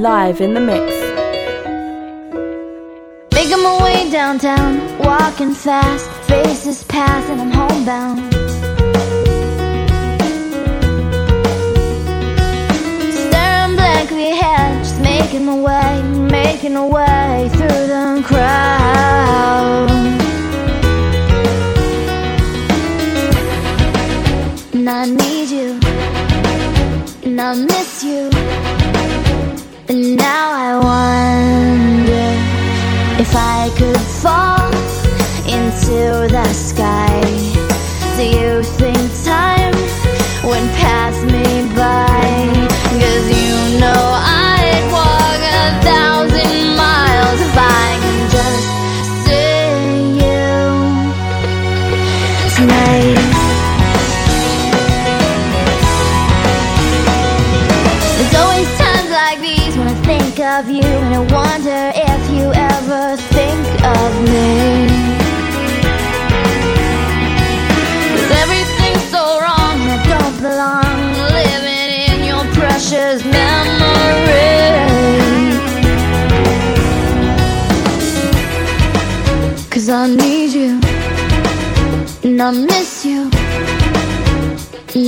live in the mix. Making my way downtown, walking fast, faces pass, and I'm homebound. Staring blankly ahead, just making my way, making my way through the crowd. And I need you, and I miss you. And now I wonder if I could fall into the sky. Do you think time went past me by? I miss you.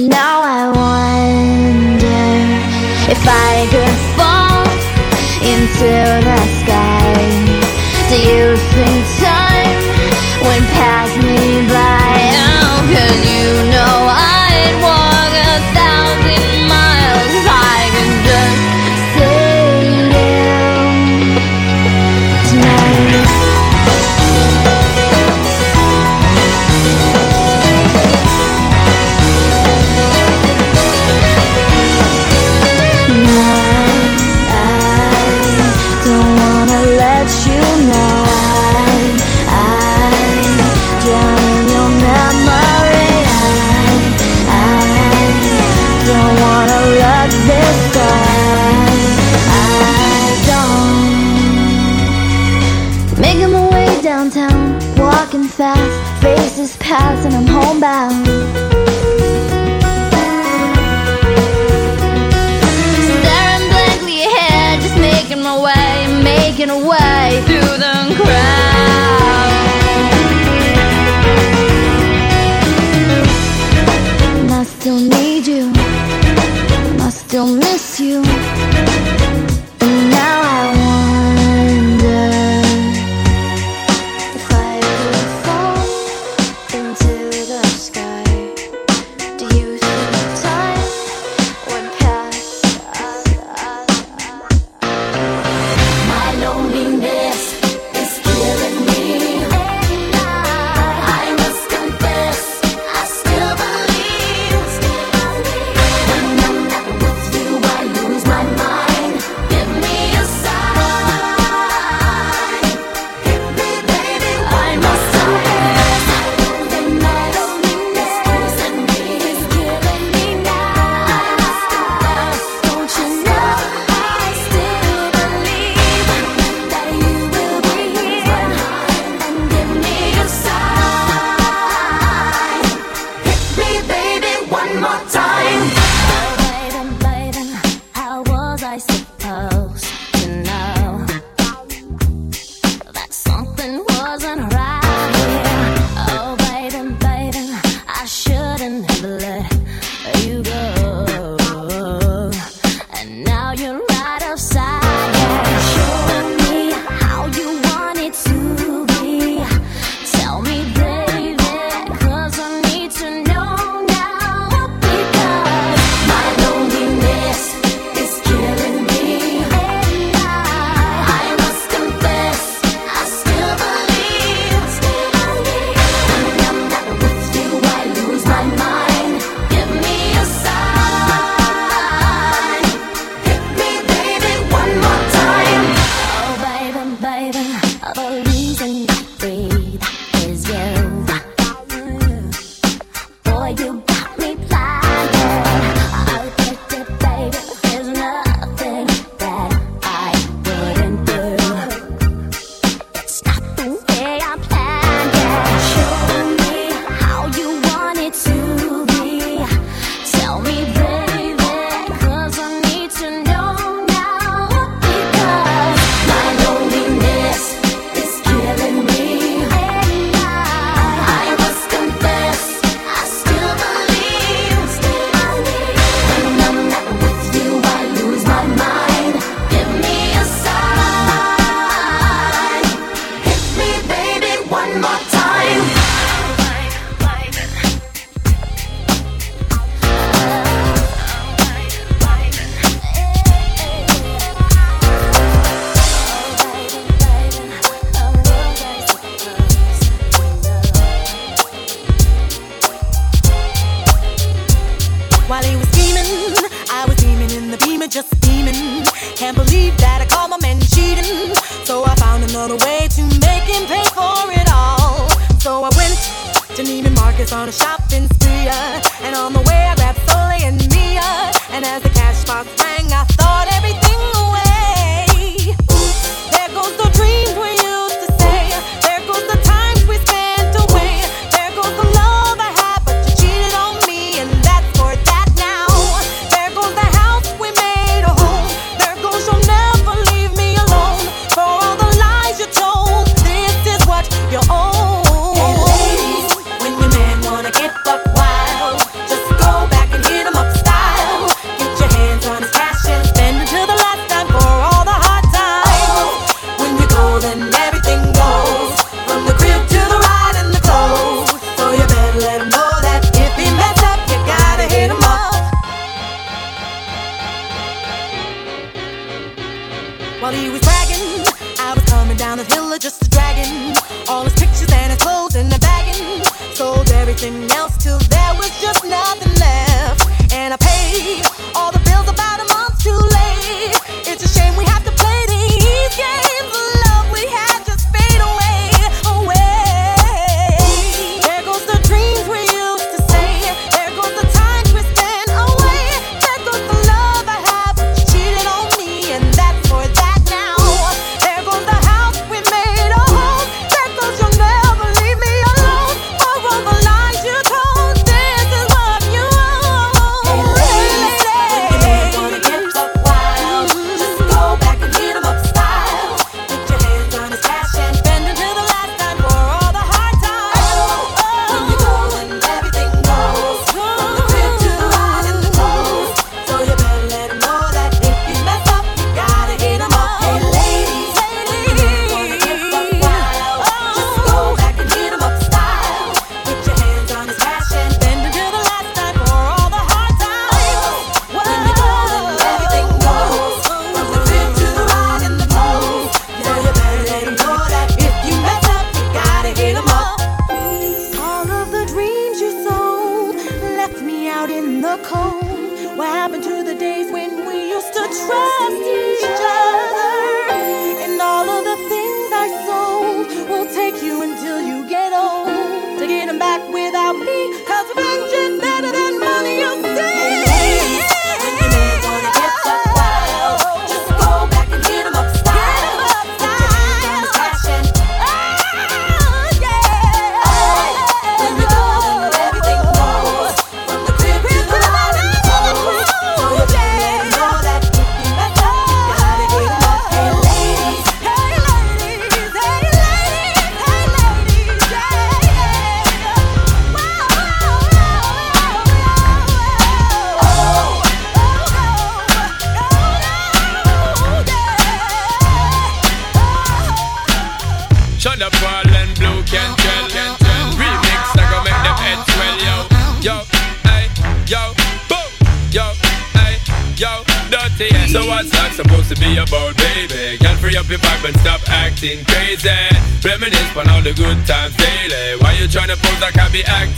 Now I wonder if I could. downtown, walking fast, faces pass and I'm homebound. Staring blankly ahead, just making my way, making a way through the crowd. And I still need you, and I still miss you.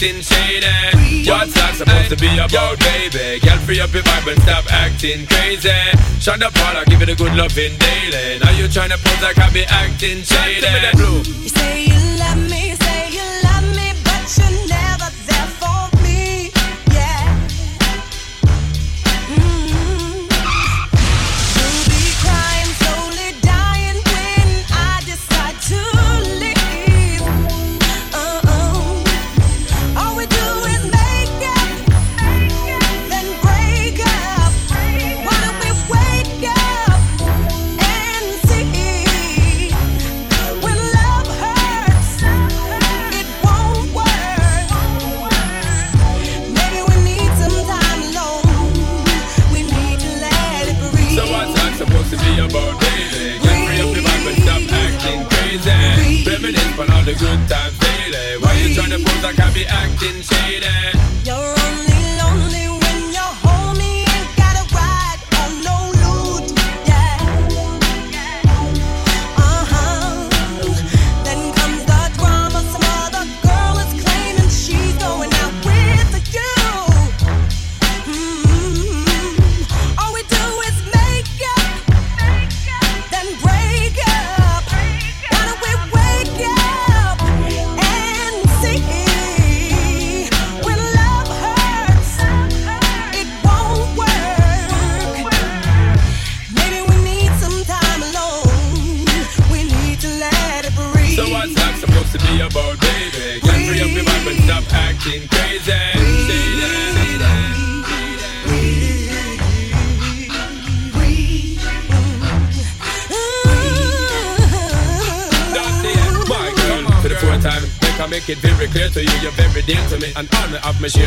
acting shady. What's that supposed to be about, baby? Girl, free up your vibe and stop acting crazy. Shut up, Paula, give it a good loving daily. Now you tryna pose like I be acting shady. Give me that blue. all the good times baby. Why you trying tryna pose? I can be acting shady.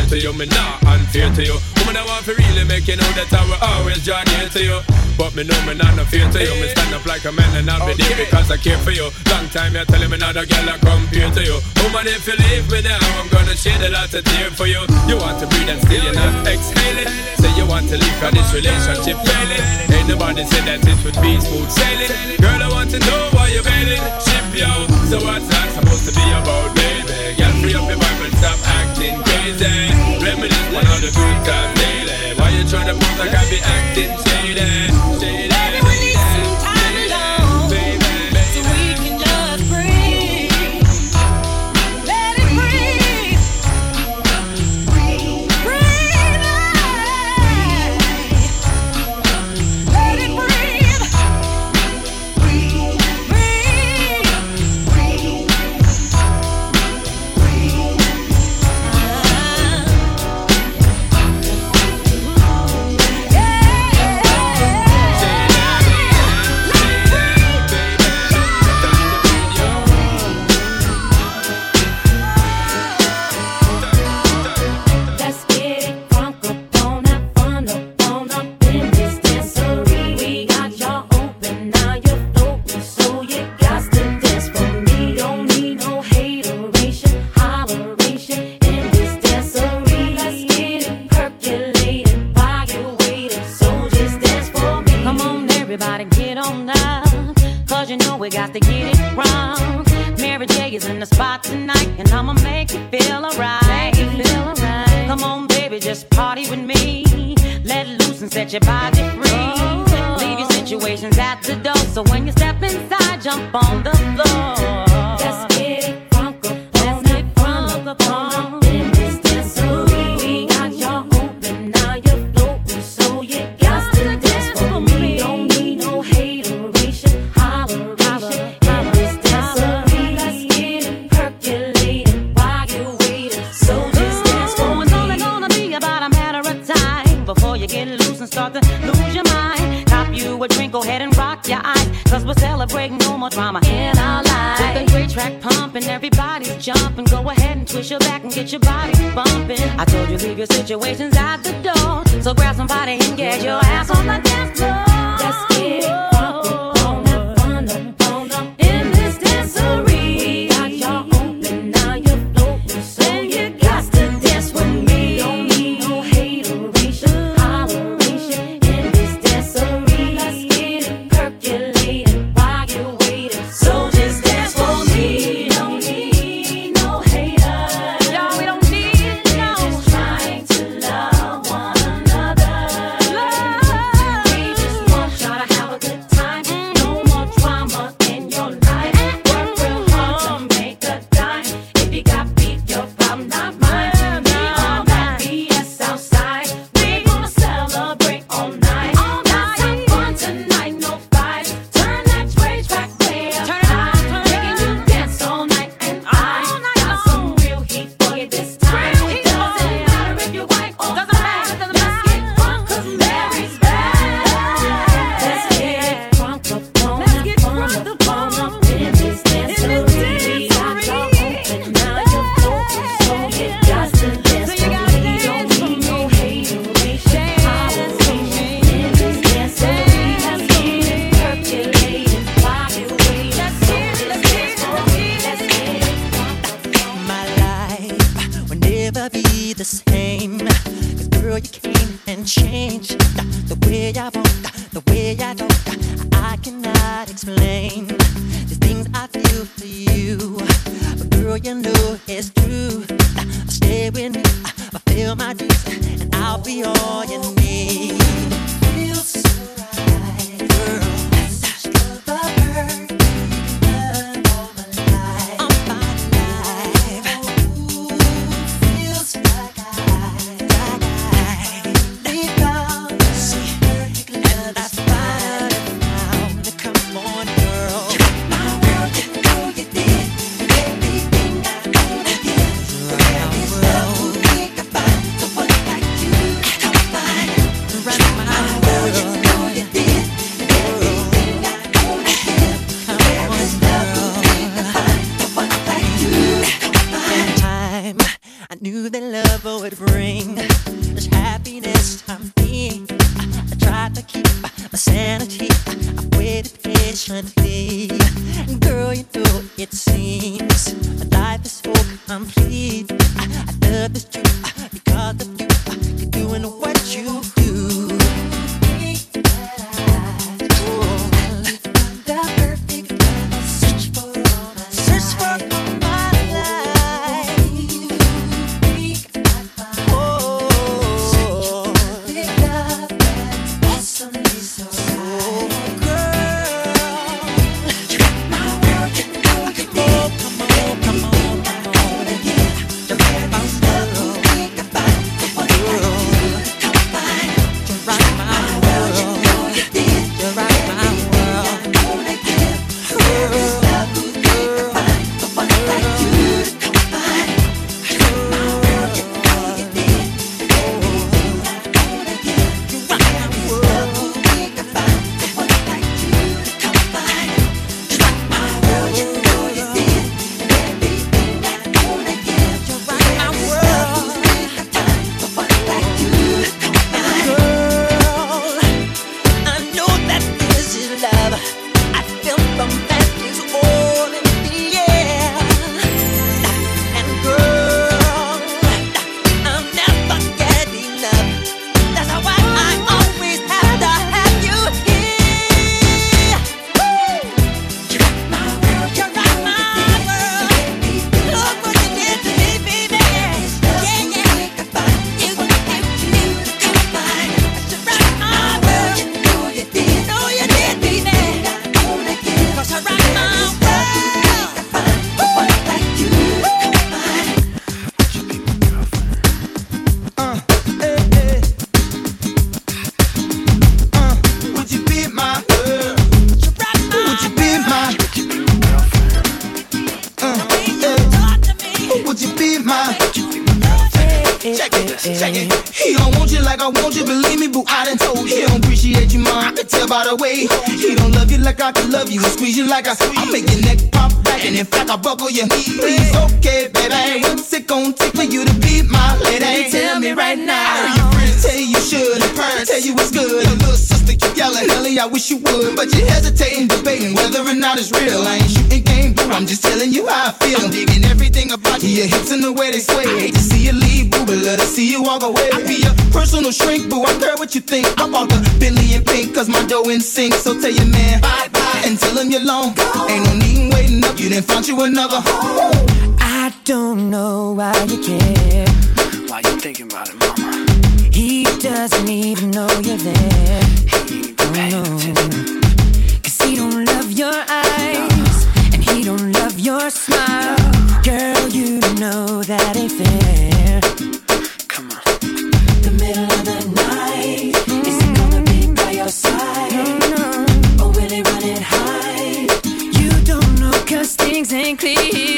to you, me not unfair to you. Woman, I want to really make you know that I will always draw near to you. But me know me not no fear to you. Me stand up like a man and I'll be okay. there because I care for you. Long time you're telling me not a girl I compare to you. Woman, if you leave me now, I'm gonna shed a lot of tears for you. You want to breathe and still you're not exhaling. Say you want to leave cause this relationship failing. Ain't nobody said that it would be smooth sailing. Girl, I want to know why you're failing yo. So what's that supposed to be about, baby? Get free up your vibe and stop acting crazy. Reminisce one of the good times daily. Why you trying to pose like I be acting shady? shady. away. Hate to see you leave, boo, but Let to see you walk away. I be your personal shrink, boo. I care what you think. I bought the Bentley in Pink, cause my dough in sync. So tell your man bye bye and tell him you're long. gone. Ain't no need waiting up, you didn't find you another home. I don't know why you care. Why you thinking about it, mama? He doesn't even know you're there. He ain't paying oh, attention. Cause he don't love your eyes, no. and he don't love your smile. No. Girl, you know that ain't fair. Come on. The middle of the night. Is it gonna be by your side? Mm-hmm. Or will it run? You don't things ain't clear.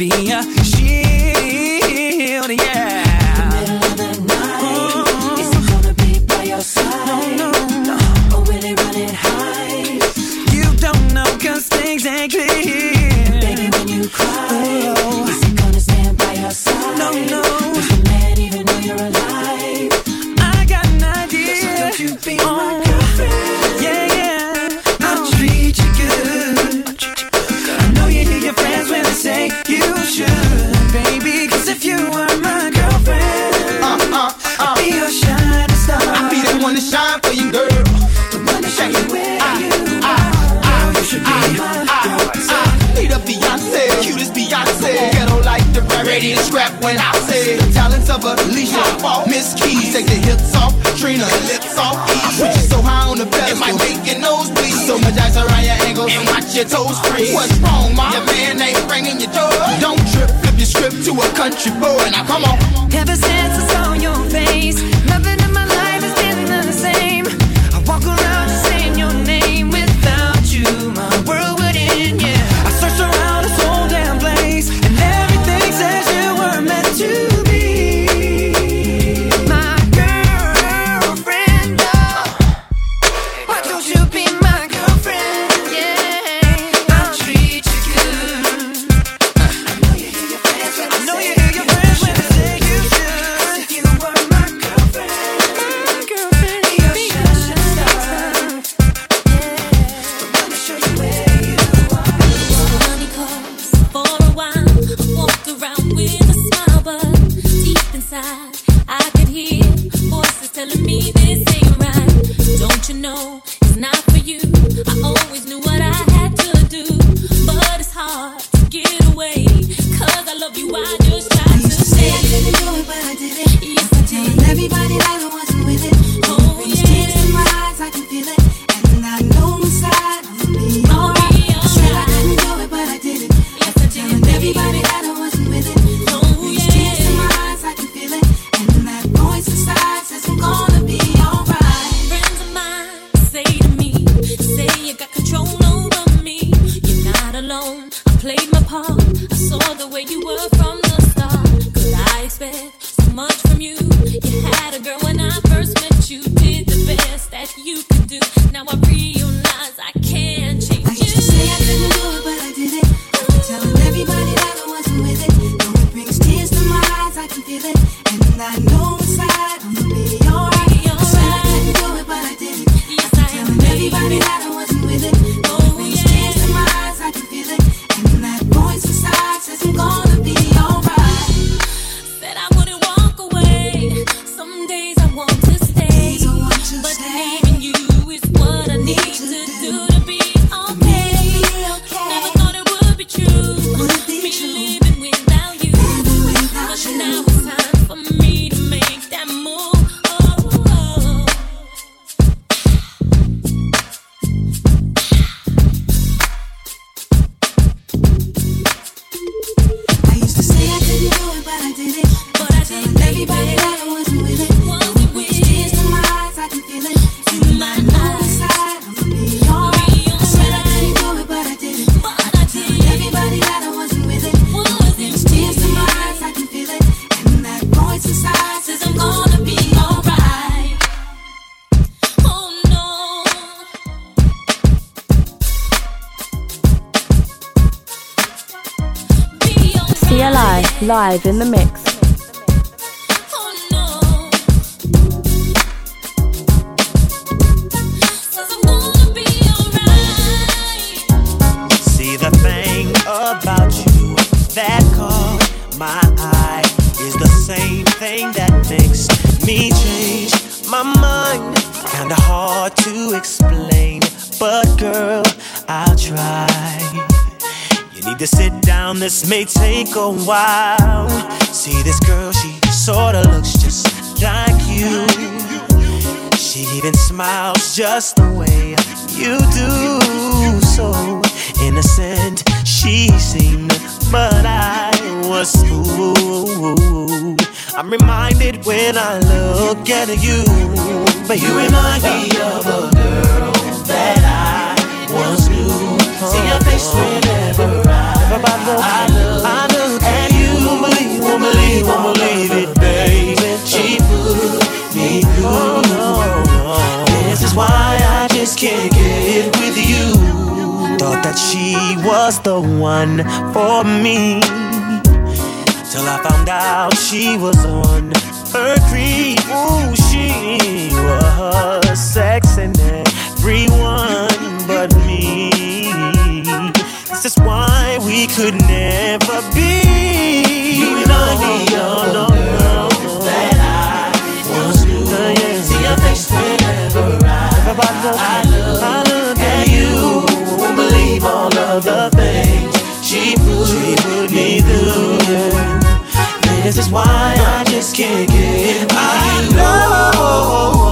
novinha. scrap when I say talents of Alicia. Miss Keys, take the hips off, Trina, lips off. I put you so high on the pedestal, it might make your nose bleed. So much ice around your ankles and watch your toes freeze. What's wrong, ma? Your man ain't bringing your door. Don't trip, flip your strip to a country boy. Now come on. Ever since I saw your face, nothing in my life has been the same. I walk around. live in the when I look at you. But you remind me of a girl that I once knew. See your face whenever I, I look, I look at you. Won't believe, it, baby. Me I you. Thought that she was the one for me. Till I found out she was on surgery. Ooh, she was sexing everyone but me. This is why we could never be. You and I, no, no, no. That I once knew. See face whenever I, I look, at you. Won't believe all of the things she put, she put me through. This is why I just can't get by. I know.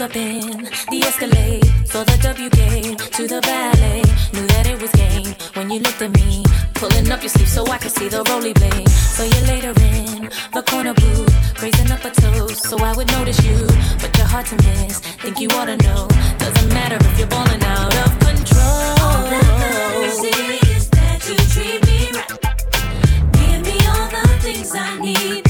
up in the Escalade. Saw the W game to the ballet. Knew that it was game when you looked at me. Pulling up your sleeve so I could see the roly blade. Saw you later in the corner booth. Raising up a toast so I would notice you. But you're hard to miss. Think you ought to know. Doesn't matter if you're balling out of control. All that is that you treat me right. Give me all the things I need.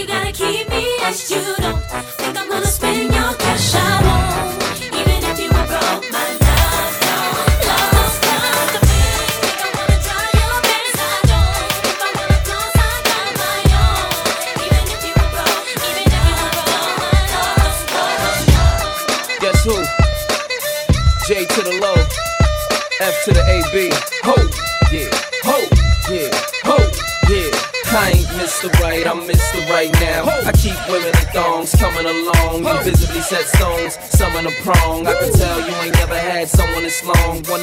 you gotta keep me as you don't. Think I'm gonna spend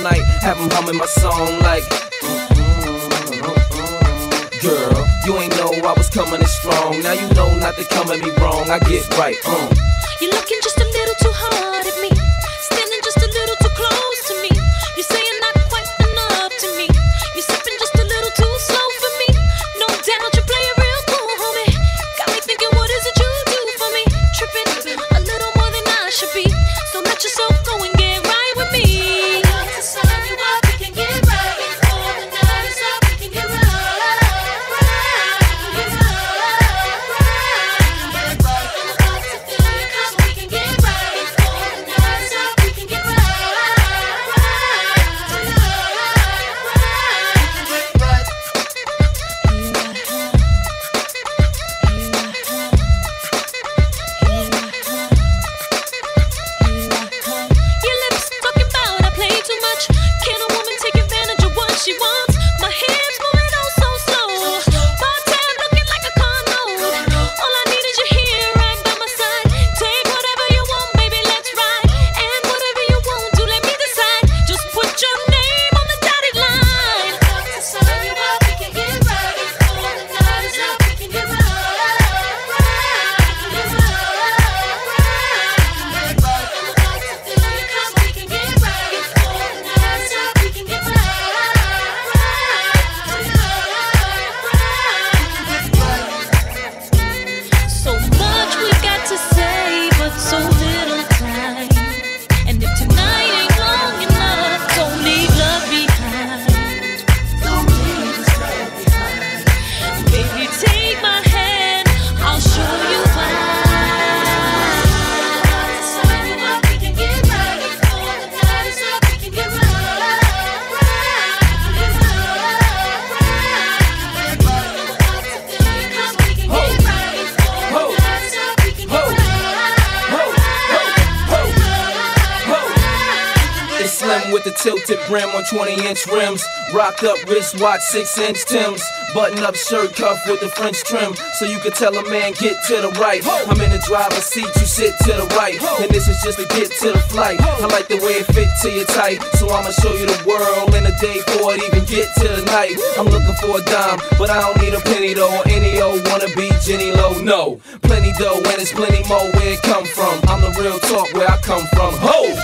night, have 'em humming my song like. Girl, you ain't know I was coming in strong. Now you know not to come at me wrong. I get right, um. You're looking just Rock up wristwatch, six inch Tim's. Button up shirt cuff with the French trim. So you can tell a man, get to the right. I'm in the driver's seat, you sit to the right. And this is just a get to the flight. I like the way it fit to your tight. So I'ma show you the world in a day before it even get to the night. I'm looking for a dime, but I don't need a penny though. Or any old wannabe Jenny Low. No, plenty dough, and it's plenty more where it come from. I'm the real talk where I come from. Ho!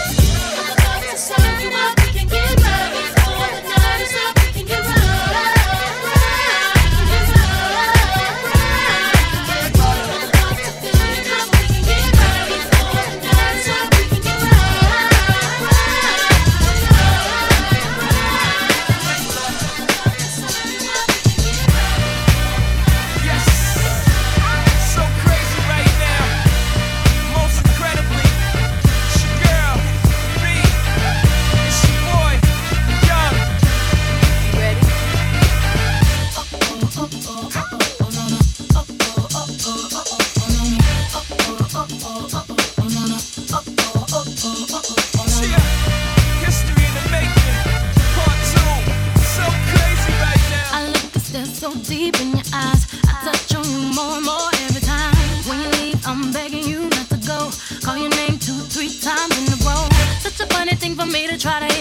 try to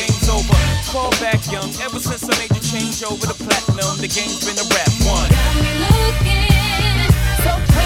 game's over. Fall back young, ever since I made the change over to platinum, the game's been a rap one. Got me looking so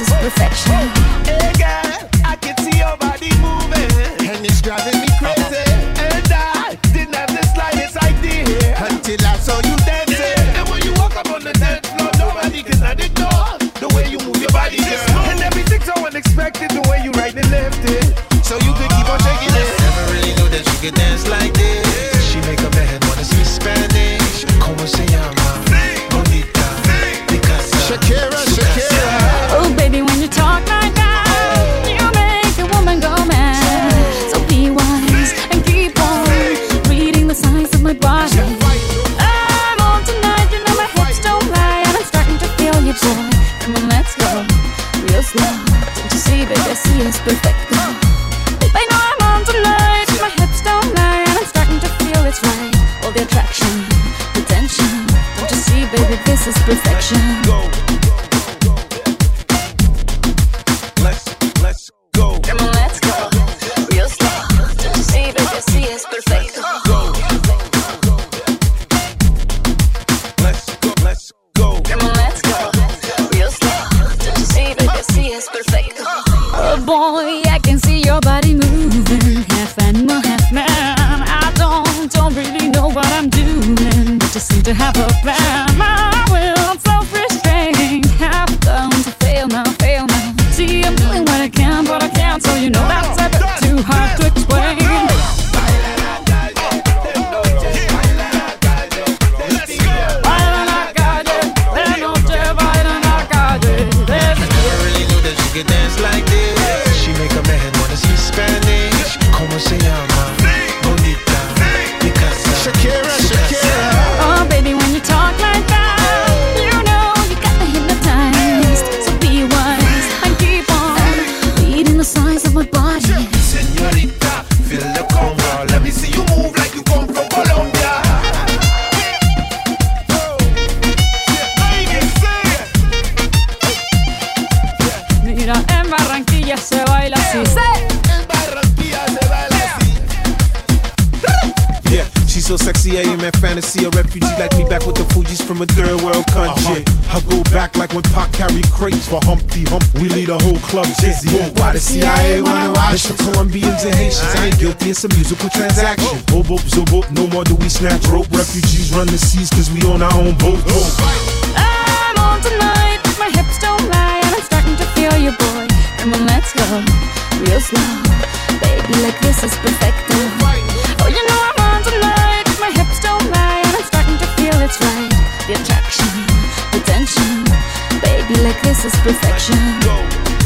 is perfection. from a third world country. Uh-huh. I go back like when Pac carried crates for Humpty Hump. We lead a whole club dizzy. Yeah. Why the CIA wanna watch the Colombians and Haitians? I ain't guilty, it's a musical transaction. Oh. Bobo, zobo, no more do we snatch rope. Refugees run the seas cause we own our own boat. Oh. I'm on tonight, but my hips don't lie, and I'm starting to feel you, boy. Come on, let's go, real slow. Baby, like this is perfect. Oh, you know I'm on tonight, my hips don't lie, and I'm starting to feel it's right attraction, attention. Baby, like this is perfection.